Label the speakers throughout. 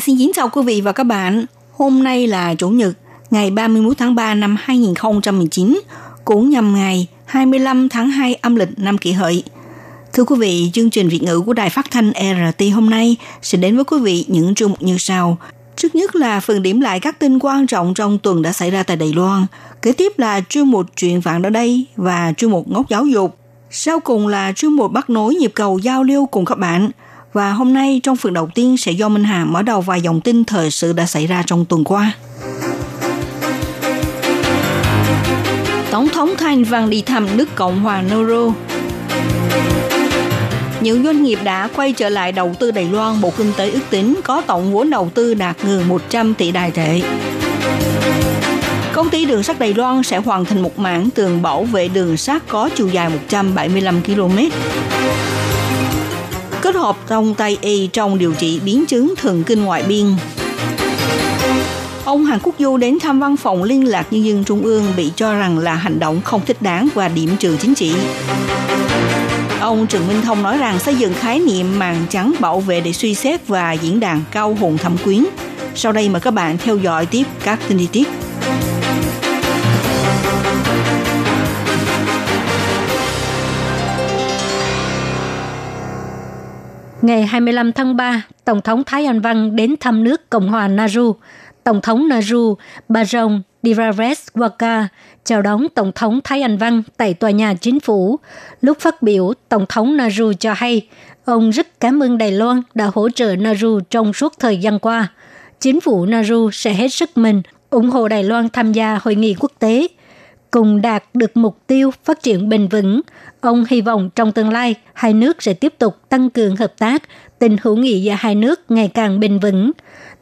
Speaker 1: Xin kính chào quý vị và các bạn. Hôm nay là Chủ nhật, ngày 31 tháng 3 năm 2019, cũng nhằm ngày 25 tháng 2 âm lịch năm kỷ hợi. Thưa quý vị, chương trình Việt ngữ của Đài Phát thanh RT hôm nay sẽ đến với quý vị những chương mục như sau. Trước nhất là phần điểm lại các tin quan trọng trong tuần đã xảy ra tại Đài Loan. Kế tiếp là chuyên mục chuyện vạn ở đây và chuyên mục ngốc giáo dục. Sau cùng là chuyên mục bắt nối nhịp cầu giao lưu cùng các bạn. Và hôm nay trong phần đầu tiên sẽ do Minh Hà mở đầu vài dòng tin thời sự đã xảy ra trong tuần qua. Tổng thống Thanh Văn đi thăm nước Cộng hòa Nauru. Những doanh nghiệp đã quay trở lại đầu tư Đài Loan, Bộ Kinh tế ước tính có tổng vốn đầu tư đạt gần 100 tỷ đài tệ. Công ty đường sắt Đài Loan sẽ hoàn thành một mảng tường bảo vệ đường sắt có chiều dài 175 km. Kết hợp trong Tây Y trong điều trị biến chứng thần kinh ngoại biên. Ông Hàn Quốc Du đến thăm văn phòng liên lạc nhân dân trung ương bị cho rằng là hành động không thích đáng và điểm trừ chính trị. Ông Trần Minh Thông nói rằng xây dựng khái niệm màn trắng bảo vệ để suy xét và diễn đàn cao hùng thẩm quyến. Sau đây mời các bạn theo dõi tiếp các tin chi tiết.
Speaker 2: Ngày 25 tháng 3, Tổng thống Thái Anh Văn đến thăm nước Cộng hòa Nauru. Tổng thống Nauru Barong Diraves-Waka chào đón Tổng thống Thái Anh Văn tại tòa nhà chính phủ. Lúc phát biểu, Tổng thống Nauru cho hay, ông rất cảm ơn Đài Loan đã hỗ trợ Nauru trong suốt thời gian qua. Chính phủ Nauru sẽ hết sức mình ủng hộ Đài Loan tham gia hội nghị quốc tế. Cùng đạt được mục tiêu phát triển bền vững, ông hy vọng trong tương lai hai nước sẽ tiếp tục tăng cường hợp tác, tình hữu nghị giữa hai nước ngày càng bền vững.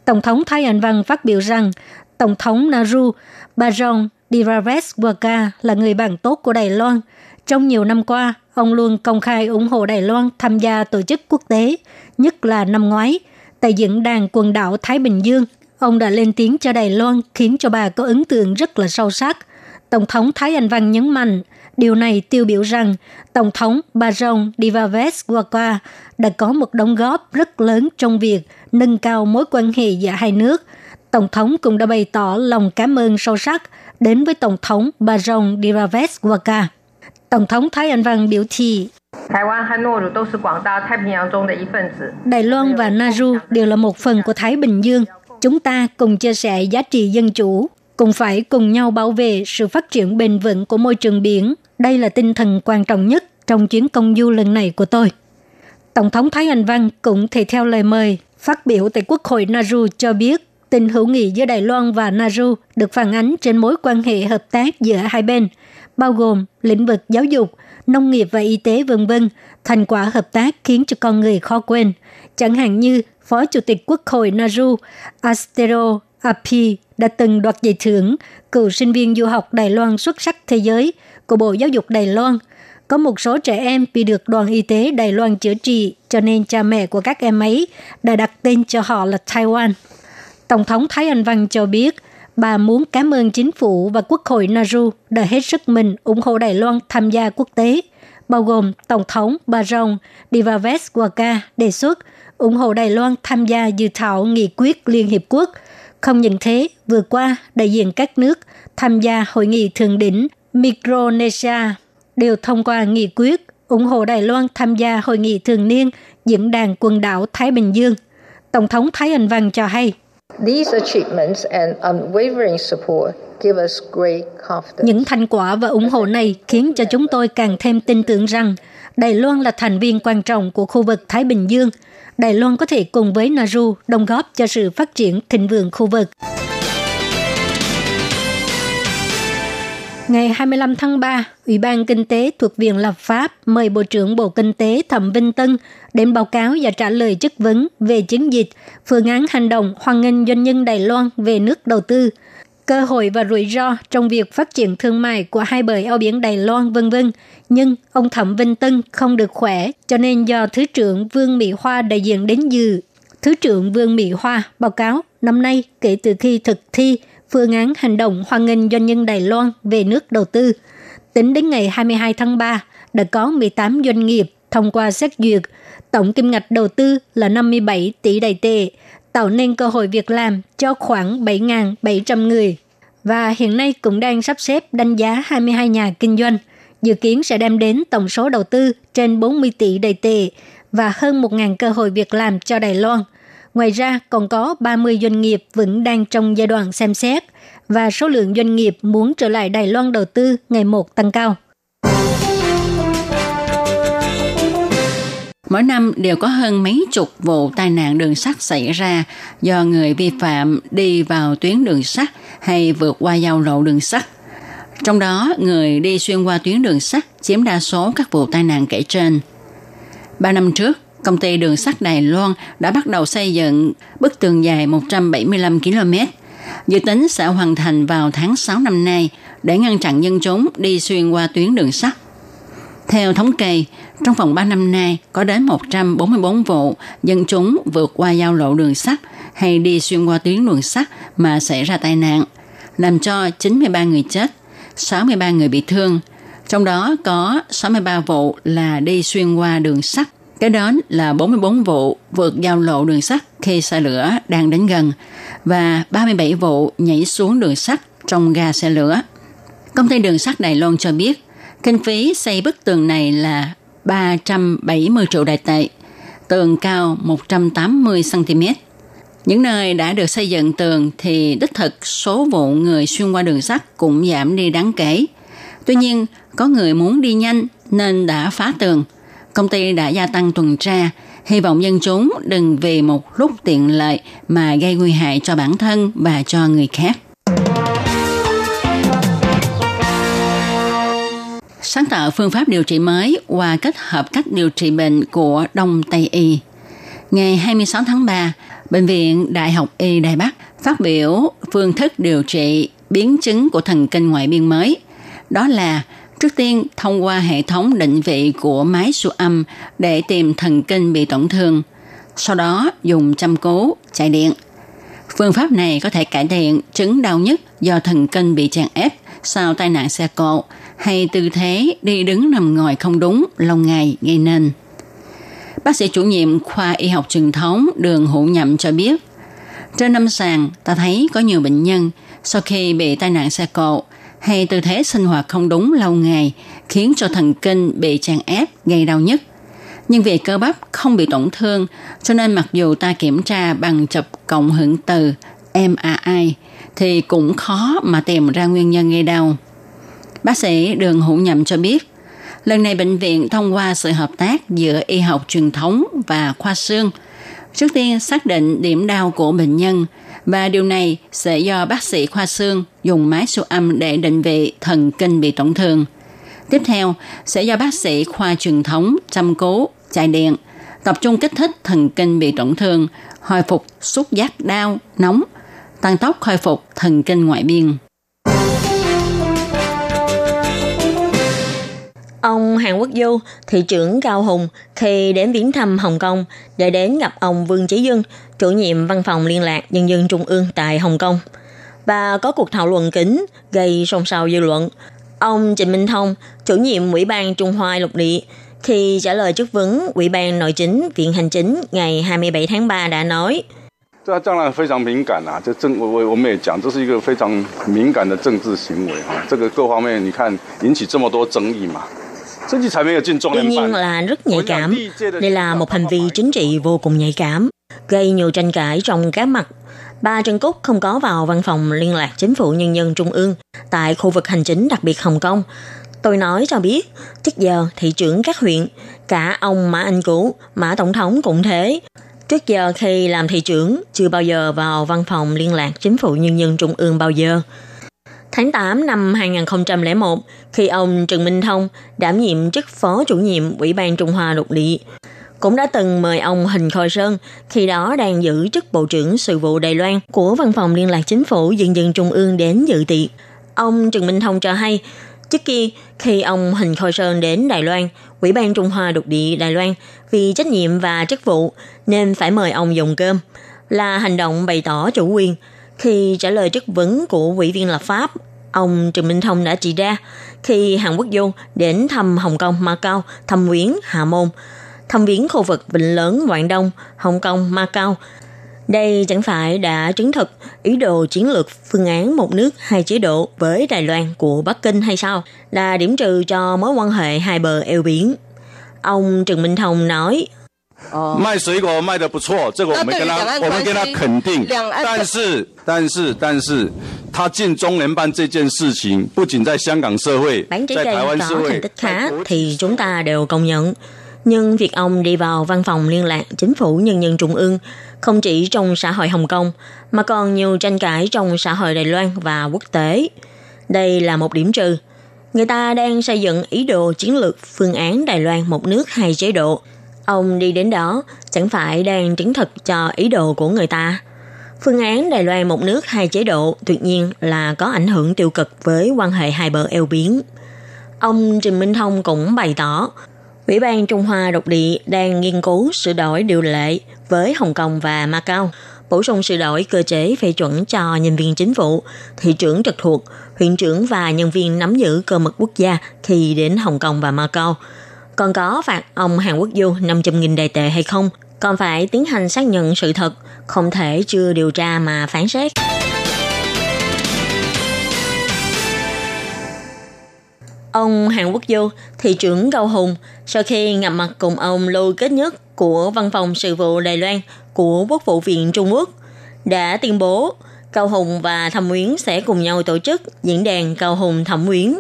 Speaker 2: Tổng thống Thái Anh Văn phát biểu rằng Tổng thống Nauru Barong Diraves-Waka là người bạn tốt của Đài Loan. Trong nhiều năm qua, ông luôn công khai ủng hộ Đài Loan tham gia tổ chức quốc tế, nhất là năm ngoái. Tại diễn đàn quần đảo Thái Bình Dương, ông đã lên tiếng cho Đài Loan khiến cho bà có ấn tượng rất là sâu sắc. Tổng thống Thái Anh Văn nhấn mạnh, điều này tiêu biểu rằng Tổng thống Barong Diraves-Waka đã có một đóng góp rất lớn trong việc nâng cao mối quan hệ giữa hai nước. Tổng thống cũng đã bày tỏ lòng cảm ơn sâu sắc đến với Tổng thống Barong Diraves-Waka. Tổng thống Thái Anh Văn biểu thị Đài Loan và Nauru đều là một phần của Thái Bình Dương. Chúng ta cùng chia sẻ giá trị dân chủ, cũng phải cùng nhau bảo vệ sự phát triển bền vững của môi trường biển. Đây là tinh thần quan trọng nhất trong chuyến công du lần này của tôi. Tổng thống Thái Anh Văn cũng thể theo lời mời phát biểu tại Quốc hội Nauru cho biết tình hữu nghị giữa Đài Loan và Nauru được phản ánh trên mối quan hệ hợp tác giữa hai bên, bao gồm lĩnh vực giáo dục, nông nghiệp và y tế vân vân. Thành quả hợp tác khiến cho con người khó quên, chẳng hạn như Phó Chủ tịch Quốc hội Nauru Astero Api đã từng đoạt giải thưởng cựu sinh viên du học Đài Loan xuất sắc thế giới của Bộ Giáo dục Đài Loan. Có một số trẻ em bị được đoàn y tế Đài Loan chữa trị, cho nên cha mẹ của các em ấy đã đặt tên cho họ là Taiwan. Tổng thống Thái Anh Văn cho biết, bà muốn cảm ơn chính phủ và quốc hội Nauru đã hết sức mình ủng hộ Đài Loan tham gia quốc tế, bao gồm Tổng thống Barong Diraves-Waka đề xuất ủng hộ Đài Loan tham gia dự thảo nghị quyết Liên Hiệp Quốc. Không những thế, vừa qua, đại diện các nước tham gia hội nghị thượng đỉnh Micronesia đều thông qua nghị quyết ủng hộ Đài Loan tham gia hội nghị thường niên diễn đàn quần đảo Thái Bình Dương. Tổng thống Thái Anh Văn cho hay, những thành quả và ủng hộ này khiến cho chúng tôi càng thêm tin tưởng rằng Đài Loan là thành viên quan trọng của khu vực Thái Bình Dương. Đài Loan có thể cùng với Nauru đóng góp cho sự phát triển thịnh vượng khu vực. Ngày 25 tháng 3, Ủy ban Kinh tế thuộc Viện Lập pháp mời Bộ trưởng Bộ Kinh tế Thẩm Vinh Tân đến báo cáo và trả lời chất vấn về chiến dịch, phương án hành động hoan nghênh doanh nhân Đài Loan về nước đầu tư, cơ hội và rủi ro trong việc phát triển thương mại của hai bờ eo biển Đài Loan vân vân. Nhưng ông Thẩm Vinh Tân không được khỏe, cho nên do Thứ trưởng Vương Mỹ Hoa đại diện đến dự. Thứ trưởng Vương Mỹ Hoa báo cáo năm nay kể từ khi thực thi phương án hành động hoan nghênh doanh nhân Đài Loan về nước đầu tư. Tính đến ngày 22 tháng 3, đã có 18 doanh nghiệp thông qua xét duyệt. Tổng kim ngạch đầu tư là 57 tỷ đài tệ, tạo nên cơ hội việc làm cho khoảng 7.700 người. Và hiện nay cũng đang sắp xếp đánh giá 22 nhà kinh doanh, dự kiến sẽ đem đến tổng số đầu tư trên 40 tỷ đài tệ và hơn 1.000 cơ hội việc làm cho Đài Loan – Ngoài ra, còn có 30 doanh nghiệp vẫn đang trong giai đoạn xem xét và số lượng doanh nghiệp muốn trở lại Đài Loan đầu tư ngày một tăng cao.
Speaker 3: Mỗi năm đều có hơn mấy chục vụ tai nạn đường sắt xảy ra do người vi phạm đi vào tuyến đường sắt hay vượt qua giao lộ đường sắt. Trong đó, người đi xuyên qua tuyến đường sắt chiếm đa số các vụ tai nạn kể trên. Ba năm trước, công ty đường sắt Đài Loan đã bắt đầu xây dựng bức tường dài 175 km. Dự tính sẽ hoàn thành vào tháng 6 năm nay để ngăn chặn dân chúng đi xuyên qua tuyến đường sắt. Theo thống kê, trong vòng 3 năm nay có đến 144 vụ dân chúng vượt qua giao lộ đường sắt hay đi xuyên qua tuyến đường sắt mà xảy ra tai nạn, làm cho 93 người chết, 63 người bị thương. Trong đó có 63 vụ là đi xuyên qua đường sắt Kế đến là 44 vụ vượt giao lộ đường sắt khi xe lửa đang đến gần và 37 vụ nhảy xuống đường sắt trong ga xe lửa. Công ty đường sắt Đài Loan cho biết, kinh phí xây bức tường này là 370 triệu đại tệ, tường cao 180 cm. Những nơi đã được xây dựng tường thì đích thực số vụ người xuyên qua đường sắt cũng giảm đi đáng kể. Tuy nhiên, có người muốn đi nhanh nên đã phá tường – công ty đã gia tăng tuần tra, hy vọng dân chúng đừng vì một lúc tiện lợi mà gây nguy hại cho bản thân và cho người khác. Sáng tạo phương pháp điều trị mới và kết hợp cách điều trị bệnh của Đông Tây Y. Ngày 26 tháng 3, Bệnh viện Đại học Y Đài Bắc phát biểu phương thức điều trị biến chứng của thần kinh ngoại biên mới. Đó là Trước tiên, thông qua hệ thống định vị của máy siêu âm để tìm thần kinh bị tổn thương. Sau đó, dùng chăm cứu, chạy điện. Phương pháp này có thể cải thiện chứng đau nhức do thần kinh bị chèn ép sau tai nạn xe cộ hay tư thế đi đứng nằm ngồi không đúng lâu ngày gây nên. Bác sĩ chủ nhiệm khoa y học truyền thống đường hữu nhậm cho biết, trên năm sàn ta thấy có nhiều bệnh nhân sau khi bị tai nạn xe cộ hay tư thế sinh hoạt không đúng lâu ngày khiến cho thần kinh bị tràn ép gây đau nhất. Nhưng vì cơ bắp không bị tổn thương, cho nên mặc dù ta kiểm tra bằng chụp cộng hưởng từ MRI thì cũng khó mà tìm ra nguyên nhân gây đau. Bác sĩ Đường Hữu Nhậm cho biết, lần này bệnh viện thông qua sự hợp tác giữa y học truyền thống và khoa xương, trước tiên xác định điểm đau của bệnh nhân – và điều này sẽ do bác sĩ khoa xương dùng máy siêu âm để định vị thần kinh bị tổn thương. Tiếp theo sẽ do bác sĩ khoa truyền thống chăm cố, chạy điện, tập trung kích thích thần kinh bị tổn thương, hồi phục xúc giác đau, nóng, tăng tốc khôi phục thần kinh ngoại biên.
Speaker 4: Hàn Quốc Du, thị trưởng Cao Hùng, khi đến viếng thăm Hồng Kông để đến gặp ông Vương Chí Dương, chủ nhiệm văn phòng liên lạc nhân dân trung ương tại Hồng Kông. Và có cuộc thảo luận kính gây xôn xao dư luận. Ông Trịnh Minh Thông, chủ nhiệm Ủy ban Trung Hoa Lục Địa, khi trả lời chất vấn Ủy ban Nội chính Viện Hành chính ngày 27 tháng 3 đã nói
Speaker 5: –这当然非常敏感啊！这政我我我们也讲，这是一个非常敏感的政治行为啊！这个各方面你看引起这么多争议嘛。
Speaker 4: Tuy nhiên là rất nhạy cảm. Đây là một hành vi chính trị vô cùng nhạy cảm, gây nhiều tranh cãi trong các mặt. Bà Trần Cúc không có vào văn phòng liên lạc chính phủ nhân dân trung ương tại khu vực hành chính đặc biệt Hồng Kông. Tôi nói cho biết, trước giờ thị trưởng các huyện, cả ông Mã Anh Cũ, Mã Tổng thống cũng thế. Trước giờ khi làm thị trưởng, chưa bao giờ vào văn phòng liên lạc chính phủ nhân dân trung ương bao giờ. Tháng 8 năm 2001, khi ông Trần Minh Thông đảm nhiệm chức phó chủ nhiệm Ủy ban Trung Hoa lục địa, cũng đã từng mời ông Hình Khôi Sơn, khi đó đang giữ chức Bộ trưởng Sự vụ Đài Loan của Văn phòng Liên lạc Chính phủ Dân dân Trung ương đến dự tiệc. Ông Trần Minh Thông cho hay, trước kia khi ông Hình Khôi Sơn đến Đài Loan, Ủy ban Trung Hoa Đục địa Đài Loan vì trách nhiệm và chức vụ nên phải mời ông dùng cơm, là hành động bày tỏ chủ quyền. Khi trả lời chất vấn của ủy viên lập pháp, ông Trần Minh Thông đã chỉ ra khi Hàn Quốc Du đến thăm Hồng Kông, Macau, thăm viếng Hà Môn, thăm viếng khu vực Vịnh Lớn, Quảng Đông, Hồng Kông, Macau. Đây chẳng phải đã chứng thực ý đồ chiến lược phương án một nước hai chế độ với Đài Loan của Bắc Kinh hay sao? Là điểm trừ cho mối quan hệ hai bờ eo biển. Ông Trần Minh Thông nói
Speaker 5: 卖水果卖的不错，这个我们跟他我们跟他肯定。但是但是但是，他进中联办这件事情，不仅在香港社会，
Speaker 4: Bản chỉ
Speaker 5: 在
Speaker 4: trên
Speaker 5: 台湾社
Speaker 4: có
Speaker 5: 会
Speaker 4: thành，tích khá thì chúng ta đều công nhận. Nhưng việc ông đi vào văn phòng liên lạc chính phủ nhân dân trung ương không chỉ trong xã hội Hồng Kông mà còn nhiều tranh cãi trong xã hội Đài Loan và quốc tế. Đây là một điểm trừ. Người ta đang xây dựng ý đồ chiến lược phương án Đài Loan một nước hai chế độ. Ông đi đến đó chẳng phải đang chứng thực cho ý đồ của người ta. Phương án Đài Loan một nước hai chế độ tuyệt nhiên là có ảnh hưởng tiêu cực với quan hệ hai bờ eo biển. Ông trình Minh Thông cũng bày tỏ, Ủy ban Trung Hoa độc địa đang nghiên cứu sửa đổi điều lệ với Hồng Kông và Macau, bổ sung sửa đổi cơ chế phê chuẩn cho nhân viên chính phủ, thị trưởng trực thuộc, huyện trưởng và nhân viên nắm giữ cơ mật quốc gia khi đến Hồng Kông và Macau. Còn có phạt ông Hàn Quốc Du 500.000 đại tệ hay không, còn phải tiến hành xác nhận sự thật, không thể chưa điều tra mà phán xét. Ông Hàn Quốc Du, thị trưởng Cao Hùng, sau khi gặp mặt cùng ông Lưu Kết Nhất của Văn phòng Sự vụ Đài Loan của Quốc vụ viện Trung Quốc, đã tuyên bố Cao Hùng và Thẩm Quyến sẽ cùng nhau tổ chức diễn đàn Cao Hùng Thẩm Quyến,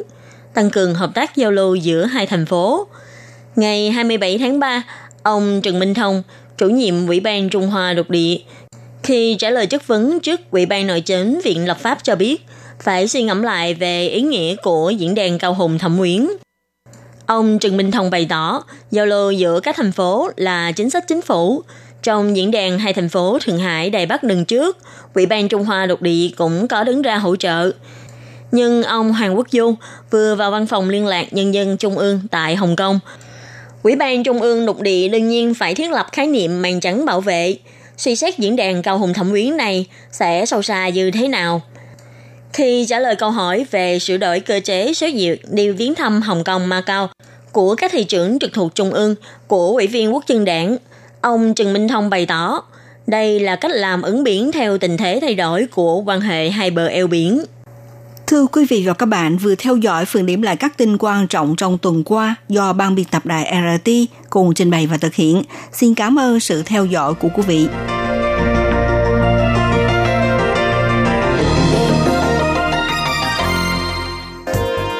Speaker 4: tăng cường hợp tác giao lưu giữa hai thành phố. Ngày 27 tháng 3, ông Trần Minh Thông, chủ nhiệm Ủy ban Trung Hoa lục địa, khi trả lời chất vấn trước Ủy ban Nội chính Viện Lập pháp cho biết, phải suy ngẫm lại về ý nghĩa của diễn đàn Cao Hùng Thẩm Quyến. Ông Trần Minh Thông bày tỏ, giao lưu giữa các thành phố là chính sách chính phủ. Trong diễn đàn hai thành phố Thượng Hải, Đài Bắc lần trước, Ủy ban Trung Hoa lục địa cũng có đứng ra hỗ trợ. Nhưng ông Hoàng Quốc Du vừa vào văn phòng liên lạc nhân dân Trung ương tại Hồng Kông. Ủy ban Trung ương lục địa đương nhiên phải thiết lập khái niệm màn trắng bảo vệ. Suy xét diễn đàn cao hùng thẩm quyến này sẽ sâu xa như thế nào? Khi trả lời câu hỏi về sửa đổi cơ chế số duyệt đi viếng thăm Hồng Kông Macau của các thị trưởng trực thuộc Trung ương của Ủy viên Quốc dân đảng, ông Trần Minh Thông bày tỏ đây là cách làm ứng biến theo tình thế thay đổi của quan hệ hai bờ eo biển.
Speaker 1: Thưa quý vị và các bạn, vừa theo dõi phần điểm lại các tin quan trọng trong tuần qua do ban biên tập đài RT cùng trình bày và thực hiện. Xin cảm ơn sự theo dõi của quý vị.